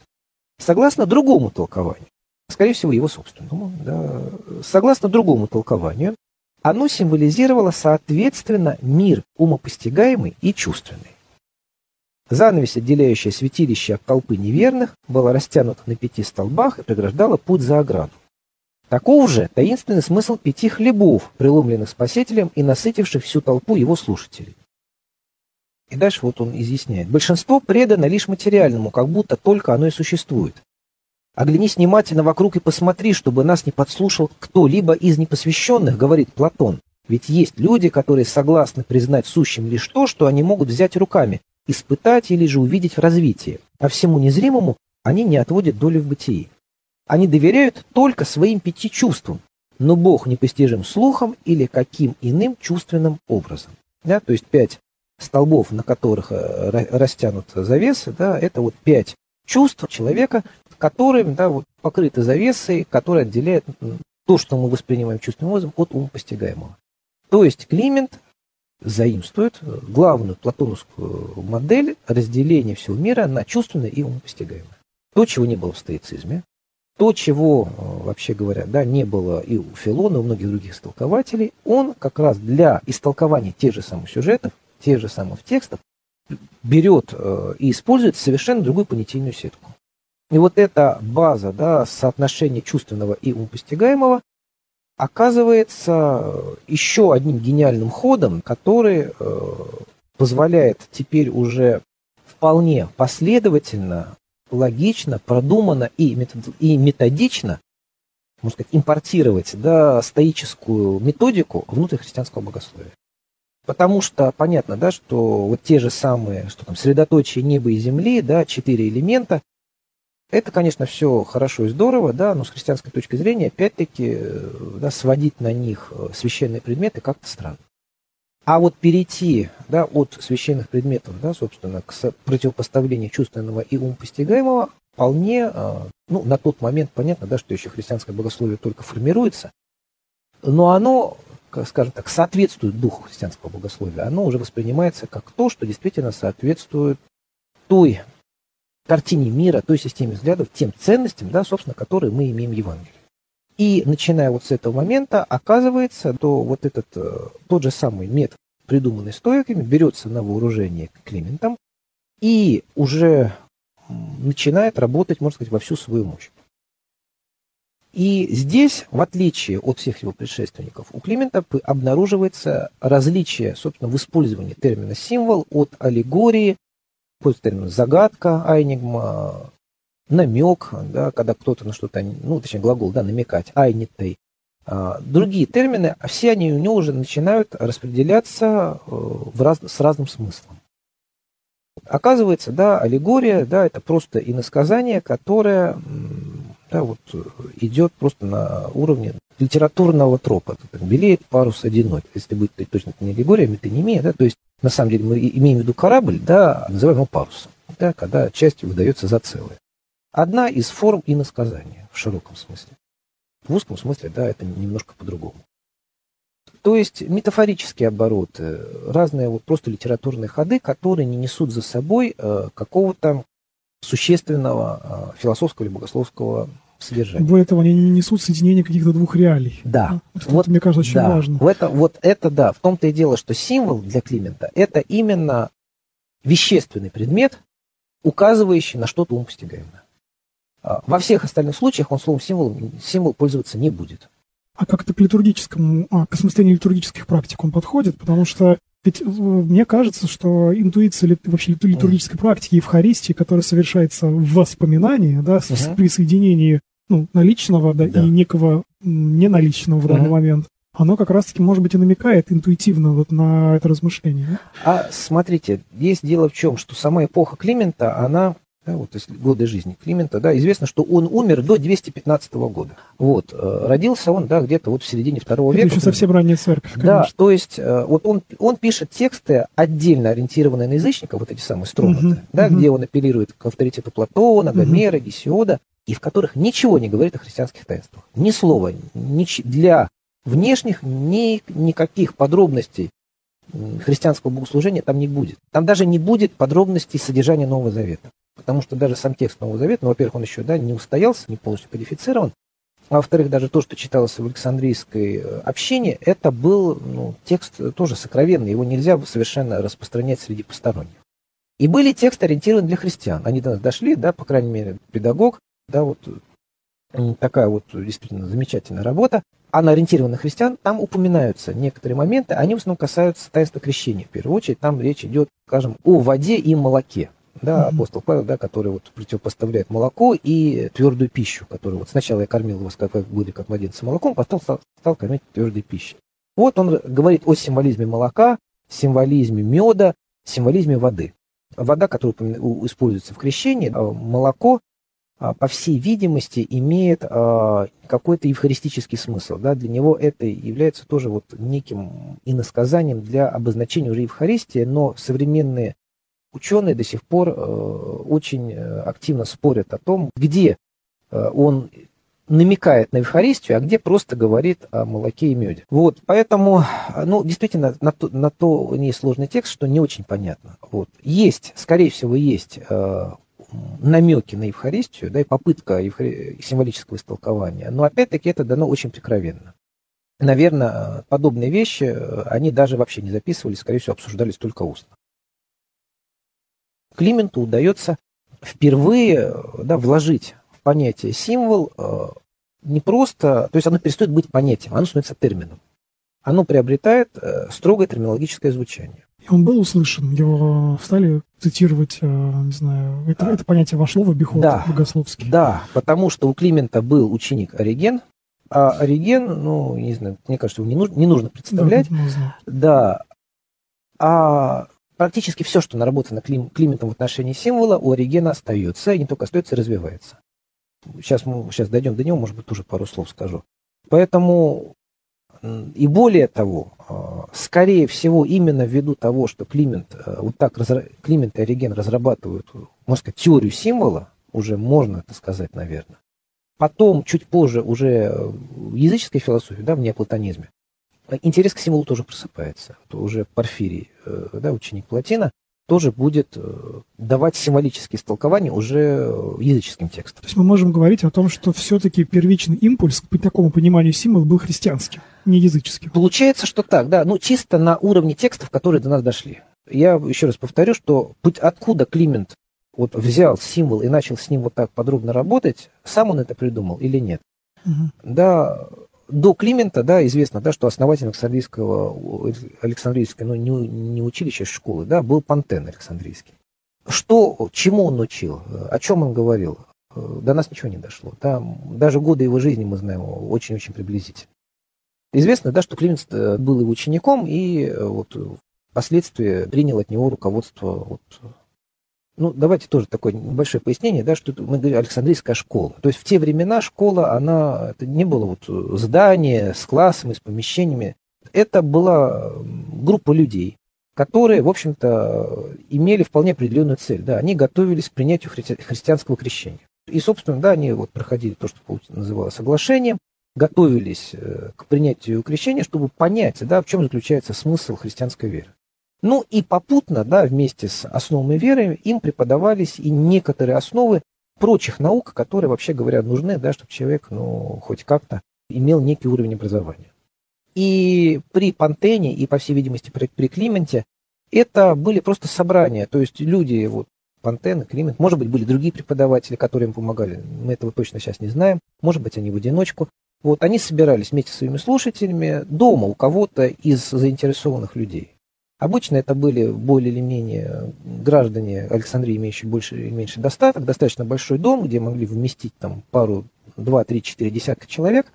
Speaker 3: Согласно другому толкованию, скорее всего, его собственному, да, согласно другому толкованию, оно символизировало, соответственно, мир умопостигаемый и чувственный. Занавесь, отделяющая святилище от толпы неверных, была растянута на пяти столбах и преграждала путь за ограду. Таков же таинственный смысл пяти хлебов, преломленных Спасителем и насытивших всю толпу его слушателей. И дальше вот он изъясняет. Большинство предано лишь материальному, как будто только оно и существует. Оглянись внимательно вокруг и посмотри, чтобы нас не подслушал кто-либо из непосвященных, говорит Платон. Ведь есть люди, которые согласны признать сущим лишь то, что они могут взять руками, испытать или же увидеть в развитии, а всему незримому они не отводят доли в бытии. Они доверяют только своим пяти чувствам, но Бог непостижим слухом или каким иным чувственным образом. Да, то есть пять столбов, на которых э, растянут завесы, да, это вот пять чувств человека, которыми да, вот, покрыты завесой, которые отделяют то, что мы воспринимаем чувственным образом, от умопостигаемого. То есть Климент заимствует главную платоновскую модель разделения всего мира на чувственное и умопостигаемое. То, чего не было в стоицизме, то, чего, э, вообще говоря, да, не было и у Филона, и у многих других истолкователей, он как раз для истолкования тех же самых сюжетов, тех же самых текстов, берет э, и использует совершенно другую понятийную сетку. И вот эта база, да, соотношение чувственного и умопостигаемого, оказывается еще одним гениальным ходом, который э, позволяет теперь уже вполне последовательно, логично, продуманно и, метод, и методично, можно сказать, импортировать да, стоическую методику внутрь христианского богословия. Потому что понятно, да, что вот те же самые, что там, средоточие неба и земли, да, четыре элемента, Это, конечно, все хорошо и здорово, да, но с христианской точки зрения, опять-таки, да, сводить на них священные предметы как-то странно. А вот перейти да, от священных предметов, да, собственно, к противопоставлению чувственного и умопостигаемого вполне, а, ну, на тот момент понятно, да, что еще христианское богословие только формируется, но оно, скажем так, соответствует духу христианского богословия. Оно уже воспринимается как то, что действительно соответствует той картине мира, той системе взглядов, тем ценностям, да, собственно, которые мы имеем в Евангелии. И начиная вот с этого момента, оказывается, то вот этот э, тот же самый метод, придуманный стоиками, берется на вооружение Климентом и уже начинает работать, можно сказать, во всю свою мощь. И здесь, в отличие от всех его предшественников, у Климента обнаруживается различие, собственно, в использовании термина символ от аллегории, термин загадка, айнигма, намек, да, когда кто-то на что-то, ну, точнее, глагол, да, намекать, айнитей. А, другие термины, все они у него уже начинают распределяться э, в раз, с разным смыслом. Оказывается, да, аллегория, да, это просто иносказание, которое да, вот, идет просто на уровне литературного тропа. Белеет парус одинокий. Если быть точно это не аллегория, а метонимия, да, то есть на самом деле мы имеем в виду корабль, да, называем его парусом, да, когда часть выдается за целое. Одна из форм иносказания в широком смысле. В узком смысле, да, это немножко по-другому. То есть метафорические обороты, разные вот просто литературные ходы, которые не несут за собой э, какого-то существенного э, философского или богословского содержания.
Speaker 2: Более того, они не несут соединения каких-то двух реалий.
Speaker 3: Да.
Speaker 2: Это, вот, мне кажется, очень
Speaker 3: да.
Speaker 2: важно.
Speaker 3: В это, вот это да. В том-то и дело, что символ для Климента – это именно вещественный предмет, указывающий на что-то умопостигаемое. А, во всех остальных случаях он словом символ, символ пользоваться не будет.
Speaker 2: А как-то к литургическому, а, к осмыслению литургических практик он подходит, потому что ведь э, мне кажется, что интуиция вообще литургической практики Евхаристии, которая совершается в воспоминании, да, uh-huh. при соединении ну, наличного да, да. и некого неналичного в данный uh-huh. момент, оно как раз-таки, может быть, и намекает интуитивно вот на это размышление.
Speaker 3: А смотрите, есть дело в чем, что сама эпоха Климента, она да, вот, если годы жизни Климента, да, известно, что он умер до 215 года. Вот, э, родился он, да, где-то вот в середине второго
Speaker 2: Это
Speaker 3: века.
Speaker 2: еще совсем ранняя церковь, конечно.
Speaker 3: Да, то есть, э, вот он, он пишет тексты, отдельно ориентированные на язычников, вот эти самые строматы, угу, да, угу. где он апеллирует к авторитету Платона, Гомера, угу. Гесиода, и в которых ничего не говорит о христианских таинствах. Ни слова, ни, для внешних ни, никаких подробностей христианского богослужения там не будет. Там даже не будет подробностей содержания Нового Завета. Потому что даже сам текст Нового Завета, ну, во-первых, он еще да, не устоялся, не полностью кодифицирован, а во-вторых, даже то, что читалось в Александрийской э, общине, это был ну, текст тоже сокровенный, его нельзя совершенно распространять среди посторонних. И были тексты ориентированы для христиан. Они до нас дошли, да, по крайней мере, педагог, да, вот такая вот действительно замечательная работа. Ориентирована на христиан, там упоминаются некоторые моменты, они в основном касаются таинства крещения. В первую очередь, там речь идет, скажем, о воде и молоке да, апостол Павел, да, который вот противопоставляет молоко и твердую пищу, которую вот сначала я кормил вас, как вы были, как младенцы, молоком, потом стал, стал кормить твердой пищей. Вот он говорит о символизме молока, символизме меда, символизме воды. Вода, которая используется в крещении, а молоко, а, по всей видимости, имеет а, какой-то евхаристический смысл. Да? Для него это является тоже вот неким иносказанием для обозначения уже Евхаристии, но современные ученые до сих пор э, очень э, активно спорят о том, где э, он намекает на Евхаристию, а где просто говорит о молоке и меде. Вот, поэтому, ну, действительно, на то, на то не сложный текст, что не очень понятно. Вот. Есть, скорее всего, есть намеки на Евхаристию, да, и попытка евхари... символического истолкования, но опять-таки это дано очень прикровенно. Наверное, подобные вещи, они даже вообще не записывались, скорее всего, обсуждались только устно. Клименту удается впервые да, вложить в понятие символ э, не просто, то есть оно перестает быть понятием, оно становится термином. Оно приобретает э, строгое терминологическое звучание.
Speaker 2: И он был услышан, его стали цитировать, э, не знаю, это, это понятие вошло в обиход
Speaker 3: да,
Speaker 2: богословский.
Speaker 3: Да, потому что у Климента был ученик Ориген, а Ориген, ну, не знаю, мне кажется, его не нужно, не нужно представлять. Да, да. А практически все, что наработано Клим, Климентом в отношении символа, у Оригена остается, и не только остается, и развивается. Сейчас мы сейчас дойдем до него, может быть, тоже пару слов скажу. Поэтому, и более того, а, скорее всего, именно ввиду того, что Климент, э, вот так Климент и Ориген разрабатывают, можно сказать, теорию символа, уже можно это сказать, наверное. Потом, чуть позже, уже в языческой философии, да, в неоплатонизме, интерес к символу тоже просыпается. Это уже Порфирий, э, да, ученик Платина, тоже будет э, давать символические истолкования уже языческим текстом.
Speaker 2: То есть мы можем говорить о том, что все-таки первичный импульс к такому пониманию символа был христианским, не языческим.
Speaker 3: Получается, что так, да, ну чисто на уровне текстов, которые до нас дошли. Я еще раз повторю, что откуда Климент вот взял символ и начал с ним вот так подробно работать, сам он это придумал или нет? Угу. Да, до Климента, да, известно, да, что основатель Александрийского, Александрийской, ну, не, не училища, а школы, да, был Пантен Александрийский. Что, чему он учил, о чем он говорил, до нас ничего не дошло. Да, даже годы его жизни мы знаем очень-очень приблизительно. Известно, да, что Климент э, был его учеником и э, вот впоследствии принял от него руководство вот, ну, давайте тоже такое небольшое пояснение, да, что мы говорим Александрийская школа. То есть в те времена школа, она, это не было вот э, здание с классами, с помещениями. Это была группа людей, которые, в общем-то, имели вполне определенную цель. Да, они готовились к принятию христи- христианского крещения. И, собственно, да, они вот проходили то, что называлось соглашением, готовились э, к принятию крещения, чтобы понять, да, в чем заключается смысл христианской веры. Ну и попутно, да, вместе с основами веры им преподавались и некоторые основы прочих наук, которые, вообще говоря, нужны, да, чтобы человек, ну, хоть как-то имел некий уровень образования. И при Пантене, и, по всей видимости, при, при Клименте, это были просто собрания, то есть люди, вот, Пантен, Климент, может быть, были другие преподаватели, которые им помогали, мы этого точно сейчас не знаем, может быть, они в одиночку. Вот, они собирались вместе с своими слушателями дома у кого-то из заинтересованных людей. Обычно это были более или менее граждане Александрии, имеющие больше или меньше достаток, достаточно большой дом, где могли вместить там пару, два, три, четыре десятка человек.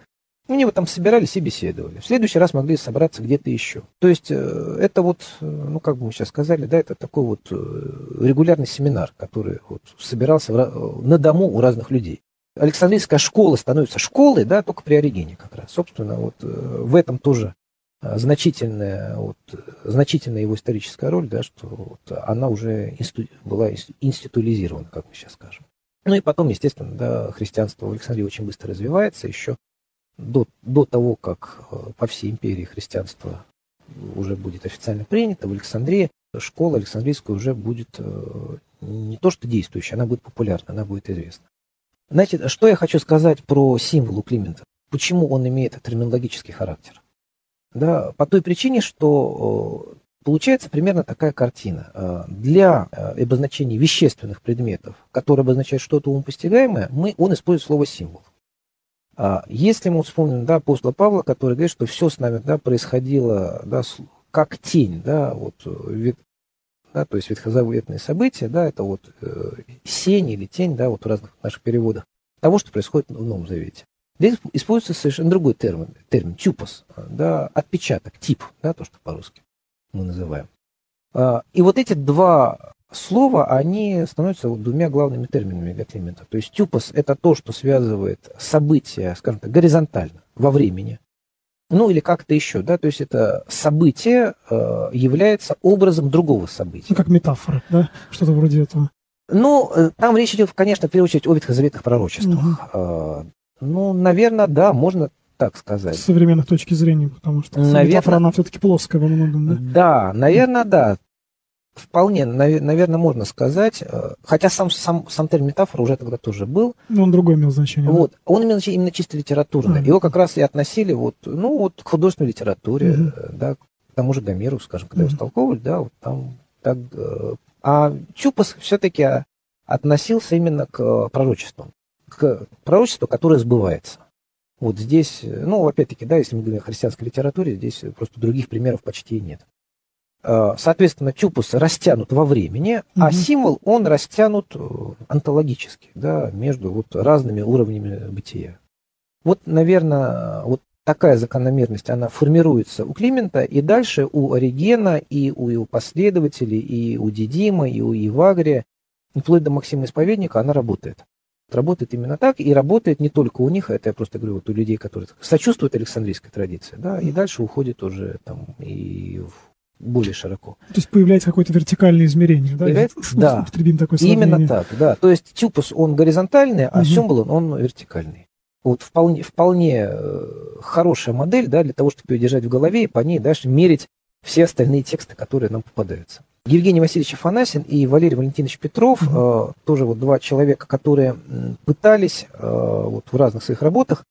Speaker 3: Они вот там собирались и беседовали. В следующий раз могли собраться где-то еще. То есть э, это вот, э, ну как бы мы сейчас сказали, да, это такой вот э, регулярный семинар, который вот собирался на дому у разных людей. Александрийская школа становится школой, да, только при Оригене как раз. Собственно, вот в этом тоже значительная, вот, значительная его историческая роль, да, что вот она уже инсту, была институализирована, как мы сейчас скажем. Ну и потом, естественно, да, христианство в Александрии очень быстро развивается, еще до, до того, как э, по всей империи христианство уже будет официально принято, в Александрии школа Александрийская уже будет э, не то что действующая, она будет популярна, она будет известна. Знаете, что я хочу сказать про символ у Климента? Почему он имеет терминологический характер? Да, по той причине, что э, получается примерно такая картина. Э, для э, обозначения вещественных предметов, которые обозначают что-то умопостигаемое, мы, он использует слово символ. А если мы вспомним да, апостола Павла, который говорит, что все с нами да, происходило да, как тень, да, вот, вид, да, то есть ветхозаветные события, да, это вот э, сень или тень, да, вот в разных наших переводах того, что происходит в Новом Завете. Здесь используется совершенно другой термин, термин тюпос, да, отпечаток, тип, да, то, что по-русски мы называем. А, и вот эти два слова, они становятся двумя главными терминами для Климента. То есть тюпос – это то, что связывает события, скажем так, горизонтально, во времени. Ну или как-то еще, да, то есть это событие э, является образом другого события. Ну,
Speaker 2: как метафора, да, что-то вроде этого.
Speaker 3: Ну, э, там речь идет, конечно, в первую очередь о ветхозаветных пророчествах. Угу. Ну, наверное, да, можно так сказать.
Speaker 2: С современной точки зрения, потому что наверное, метафора, она все-таки плоская во многом, да?
Speaker 3: Да, наверное, да. Вполне, наверное, можно сказать. Э, хотя сам, сам, сам термин метафора уже тогда тоже был.
Speaker 2: Но он другой имел значение.
Speaker 3: Вот. Да? Он имел значение именно чисто литературное. А, Его как раз и относили вот, ну, вот к художественной литературе, угу. да, к тому же Гомеру, скажем, когда угу. его столковывали, да, вот там так. Э, а Чупас все-таки относился именно к пророчествам к пророчеству, которое сбывается. Вот здесь, ну, опять-таки, да, если мы говорим о христианской литературе, здесь просто других примеров почти нет. А, соответственно, тюпус растянут во времени, mm а символ, он растянут э, онтологически, да, между вот разными уровнями бытия. Вот, наверное, вот такая закономерность, она формируется у Климента, и дальше у Оригена, и у его последователей, и у Дидима, и у Евагрия, вплоть до Максима Исповедника, она работает. Работает именно так, и работает не только у них, а это я просто говорю, вот у людей, которые сочувствуют Александрийской традиции, да, и дальше уходит уже там и более широко.
Speaker 2: То есть появляется какое-то вертикальное измерение, да?
Speaker 3: Появляется, да.
Speaker 2: такое
Speaker 3: Именно так, да. То есть тюпус, он горизонтальный, а угу. символ, он вертикальный. Вот вполне, вполне э, хорошая модель да, для того, чтобы ее держать в голове и по ней дальше мерить все остальные тексты, которые нам попадаются. Евгений Васильевич Афанасин и Валерий Валентинович Петров, mm э, тоже вот два человека, которые пытались э, вот в разных своих работах,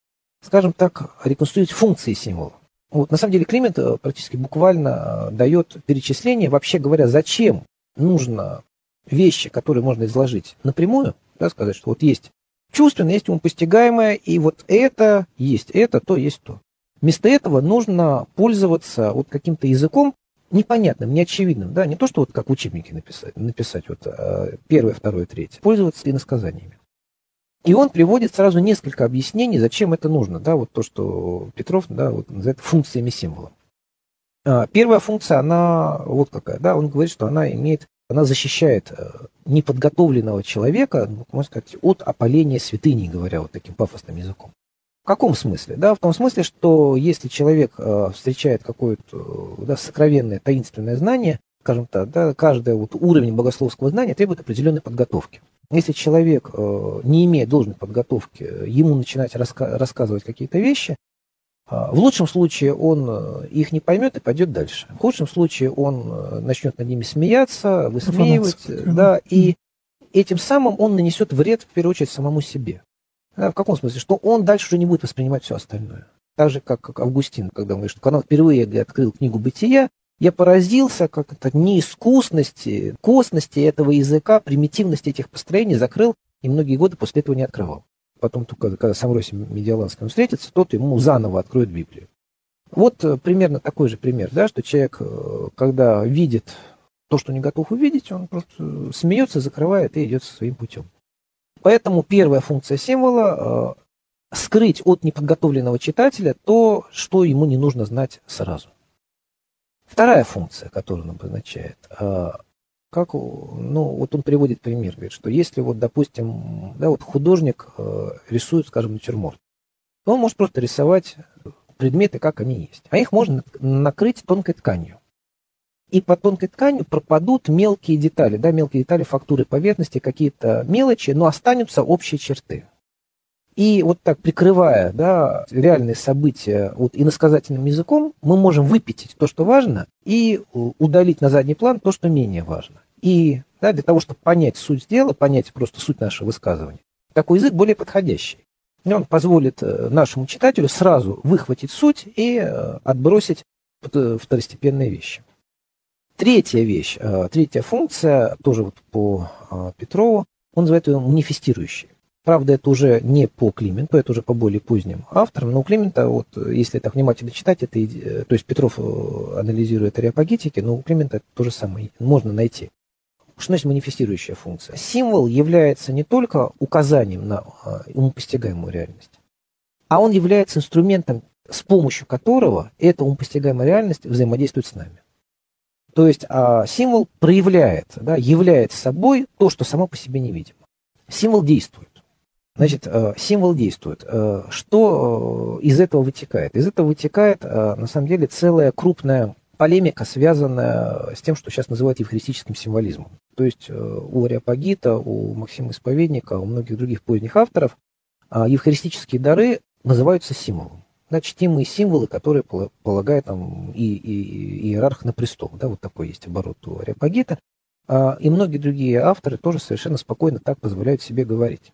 Speaker 3: скажем так, реконструировать функции символа. Вот, на самом деле Климент э, практически буквально э, дает перечисление, вообще говоря, зачем нужно вещи, которые можно изложить напрямую, да, сказать, что вот есть чувственное, есть умопостигаемое, и вот это есть это, то есть то. Вместо этого нужно пользоваться вот каким-то языком непонятным, неочевидным, да, не то, что вот как в учебнике написать, написать вот а, первое, второе, третье, пользоваться иносказаниями. И он приводит сразу несколько объяснений, зачем это нужно, да, вот то, что Петров, да, вот называет функциями символа. Первая функция, она вот какая, да, он говорит, что она имеет она защищает э, неподготовленного человека, ну, можно сказать, от опаления святыни, говоря вот таким пафосным языком. В каком смысле? Да, в том смысле, что если человек э, встречает какое-то да, сокровенное, таинственное знание, скажем так, да, каждый вот уровень богословского знания требует определенной подготовки. Если человек э, не имеет должной подготовки, ему начинать раска- рассказывать какие-то вещи, в лучшем случае он э, их не поймет и пойдет дальше. В худшем случае он э, начнет над ними смеяться, высмеивать, да, и этим самым он нанесет вред, в первую очередь, самому себе. Да, в каком смысле? Что он дальше уже не будет воспринимать все остальное. Так же, как, Августин, когда он говорит, что он впервые открыл книгу «Бытия», я поразился как это неискусности, косности этого языка, примитивности этих построений закрыл и многие годы после этого не открывал потом только когда с Амвросием Медиаланским встретится, тот ему заново откроет Библию. Вот э, примерно такой же пример, да, что человек, э, когда видит то, что не готов увидеть, он просто э, смеется, закрывает и идет своим путем. Поэтому первая функция символа – скрыть от неподготовленного читателя то, что ему не нужно знать сразу. Вторая функция, которую он обозначает как, ну, вот он приводит пример, говорит, что если вот, допустим, да, вот художник э, рисует, скажем, натюрморт, то он может просто рисовать предметы, как они есть. А их можно накрыть тонкой тканью. И по тонкой тканью пропадут мелкие детали, да, мелкие детали фактуры поверхности, какие-то мелочи, но останутся общие черты. И вот так, прикрывая да, реальные события вот, иносказательным языком, мы можем выпятить то, что важно, и удалить на задний план то, что менее важно. И да, для того, чтобы понять суть дела, понять просто суть нашего высказывания, такой язык более подходящий. И он позволит э, нашему читателю сразу выхватить суть и э, отбросить э, второстепенные вещи. Третья вещь, третья функция, тоже вот по Петрову, он называет ее манифестирующей. Правда, это уже не по Клименту, это уже по более поздним авторам, но у Климента, вот, если так внимательно читать, это, э, то есть Петров э, анализирует ареопагитики, но у Климента это то же самое можно найти. Что значит манифестирующая функция? Символ является не только указанием на э, умопостигаемую реальность, а он является инструментом, с помощью которого эта умопостигаемая реальность взаимодействует с нами. То есть а, символ проявляет, да, является собой то, что само по себе не видимо. Символ действует. Значит, э, символ действует. Э, что э, из этого вытекает? Из этого вытекает, на самом деле, целая крупная полемика, связанная с тем, что сейчас называют евхаристическим символизмом. То есть у Ариапагита, у Максима Исповедника, у многих других поздних авторов евхаристические дары называются символом. Да, чтимые символы, которые полагает там, и, и, и иерарх на престол. Да, вот такой есть оборот у Ариапагита. И многие другие авторы тоже совершенно спокойно так позволяют себе говорить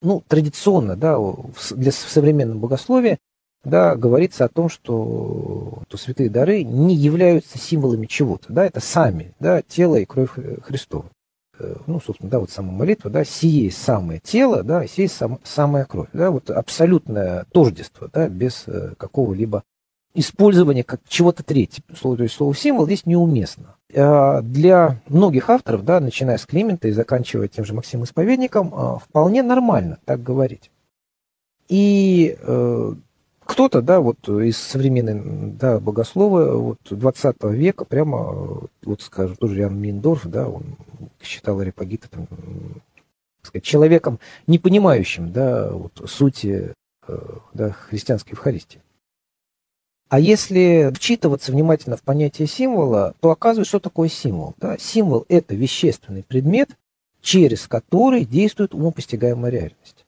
Speaker 3: ну, традиционно, да, для современного богословия, да, говорится о том, что, что святые дары не являются символами чего-то, да, это сами, да, тело и кровь Христова. Э, ну, собственно, да, вот сама молитва, да, сие самое тело, да, сие сам, самая кровь, да, вот абсолютное тождество, да, без э, какого-либо использования как чего-то третьего. Слово, то есть слово символ здесь неуместно. А, для многих авторов, да, начиная с Климента и заканчивая тем же Максимом Исповедником, а, вполне нормально так говорить. И э, кто-то, да, вот из современной, да, богослова вот 20 века прямо, вот скажем, тоже Ян Миндорф, да, он считал Арипагита там, сказать, человеком, не понимающим, да, вот сути э, да, христианской Евхаристии. А если вчитываться внимательно в понятие символа, то оказывается, что такое символ. Да? Символ – это вещественный предмет, через который действует умопостигаемая реальность.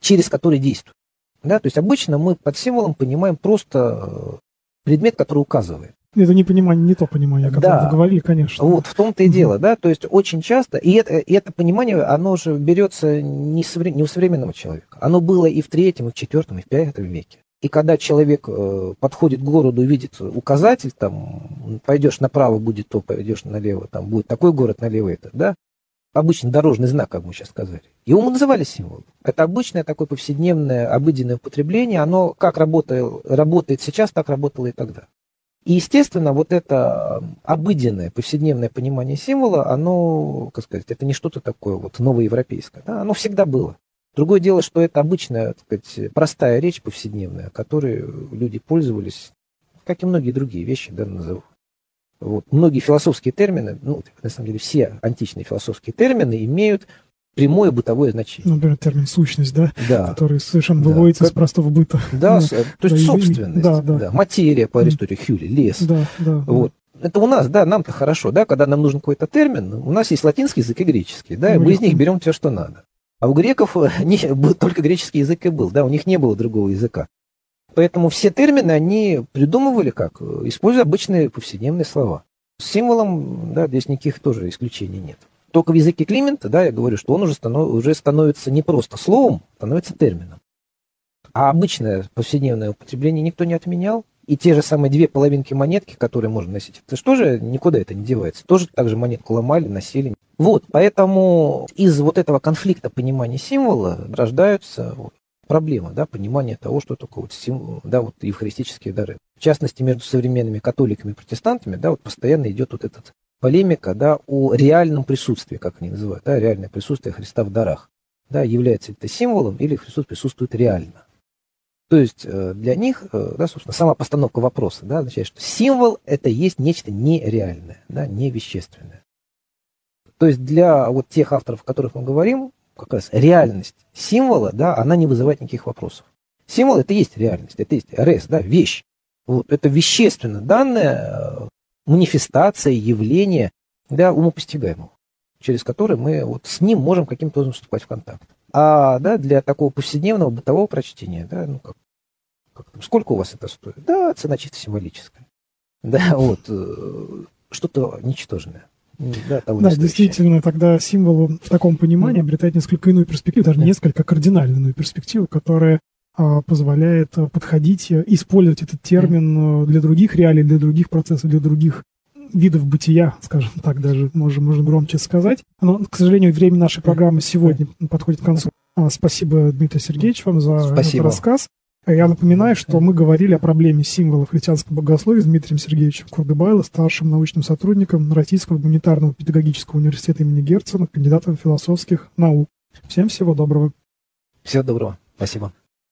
Speaker 3: Через который действует. Да? То есть обычно мы под символом понимаем просто э, предмет, который указывает.
Speaker 2: Это не понимание, не то понимание, о котором да. вы говорили, конечно.
Speaker 3: Вот в том-то и дело, да, то есть очень часто, и это, и это понимание, оно же берется не, совре, не у современного человека, оно было и в третьем, и в четвертом, и в пятом веке. И когда человек э, подходит к городу, видит указатель, там, пойдешь направо, будет то, пойдешь налево, там, будет такой город, налево это, да, обычный дорожный знак, как мы сейчас сказали. Его мы называли символом. Это обычное такое повседневное, обыденное употребление. Оно как работает, работает сейчас, так работало и тогда. И, естественно, вот это обыденное, повседневное понимание символа, оно, как сказать, это не что-то такое вот новоевропейское. Да? Оно всегда было. Другое дело, что это обычная, так сказать, простая речь повседневная, которой люди пользовались, как и многие другие вещи, да, назову. Вот. Многие философские термины, ну, на самом деле все античные философские термины имеют прямое бытовое значение.
Speaker 2: Например, термин сущность, да?
Speaker 3: Да.
Speaker 2: Который совершенно да. выводится как... из простого быта.
Speaker 3: Да, ну, то есть да, собственность. Да, да. да. Материя по Аристотелю, Хюли, лес.
Speaker 2: Да, да.
Speaker 3: Вот. Это у нас, да, нам-то хорошо, да, когда нам нужен какой-то термин, у нас есть латинский язык и греческий, да, и мы из них берем все, что надо. А у греков не, только греческий язык и был, да, у них не было другого языка. Поэтому все термины они придумывали как? Используя обычные повседневные слова. С символом, да, здесь никаких тоже исключений нет. Только в языке Климента, да, я говорю, что он уже, станов, уже становится не просто словом, становится термином. А обычное повседневное употребление никто не отменял. И те же самые две половинки монетки, которые можно носить, это же никуда это не девается. Тоже так же монетку ломали, носили. Вот, поэтому из вот этого конфликта понимания символа рождаются проблемы, да, понимания того, что такое вот символ, да, вот евхаристические дары. В частности, между современными католиками и протестантами, да, вот постоянно идет вот этот полемика, да, о реальном присутствии, как они называют, да, реальное присутствие Христа в дарах. Да, является это символом или Христос присутствует реально. То есть э, для них, э, да, собственно, сама постановка вопроса да, означает, что символ это есть нечто нереальное, да, невещественное. То есть для вот тех авторов, о которых мы говорим, как раз реальность символа, да, она не вызывает никаких вопросов. Символ это есть реальность, это есть РС, да, вещь. Вот, это вещественно данное, э, манифестация, явление да, умопостигаемого, через которое мы вот с ним можем каким-то образом вступать в контакт. А да, для такого повседневного бытового прочтения, да, ну как, как сколько у вас это стоит? Да, цена чисто символическая. Да, вот, э, что-то ничтожное.
Speaker 2: Да, да действительно, тогда символ в таком понимании обретает несколько иную перспективу, даже несколько кардинально иную перспективу, которая а, позволяет а, подходить, использовать этот термин э, для других реалий, для других процессов, для других видов бытия, скажем так, даже можно, можно громче сказать. Но, к сожалению, время нашей программы сегодня подходит к концу. А, спасибо, Дмитрий Сергеевич, вам за Спасибо. этот рассказ. Я напоминаю, что мы говорили о проблеме символов христианского богословия с Дмитрием Сергеевичем Курдыбайло, старшим научным сотрудником Российского гуманитарного педагогического университета имени Герцена, кандидатом философских наук. Всем всего доброго.
Speaker 3: Всего доброго. Спасибо.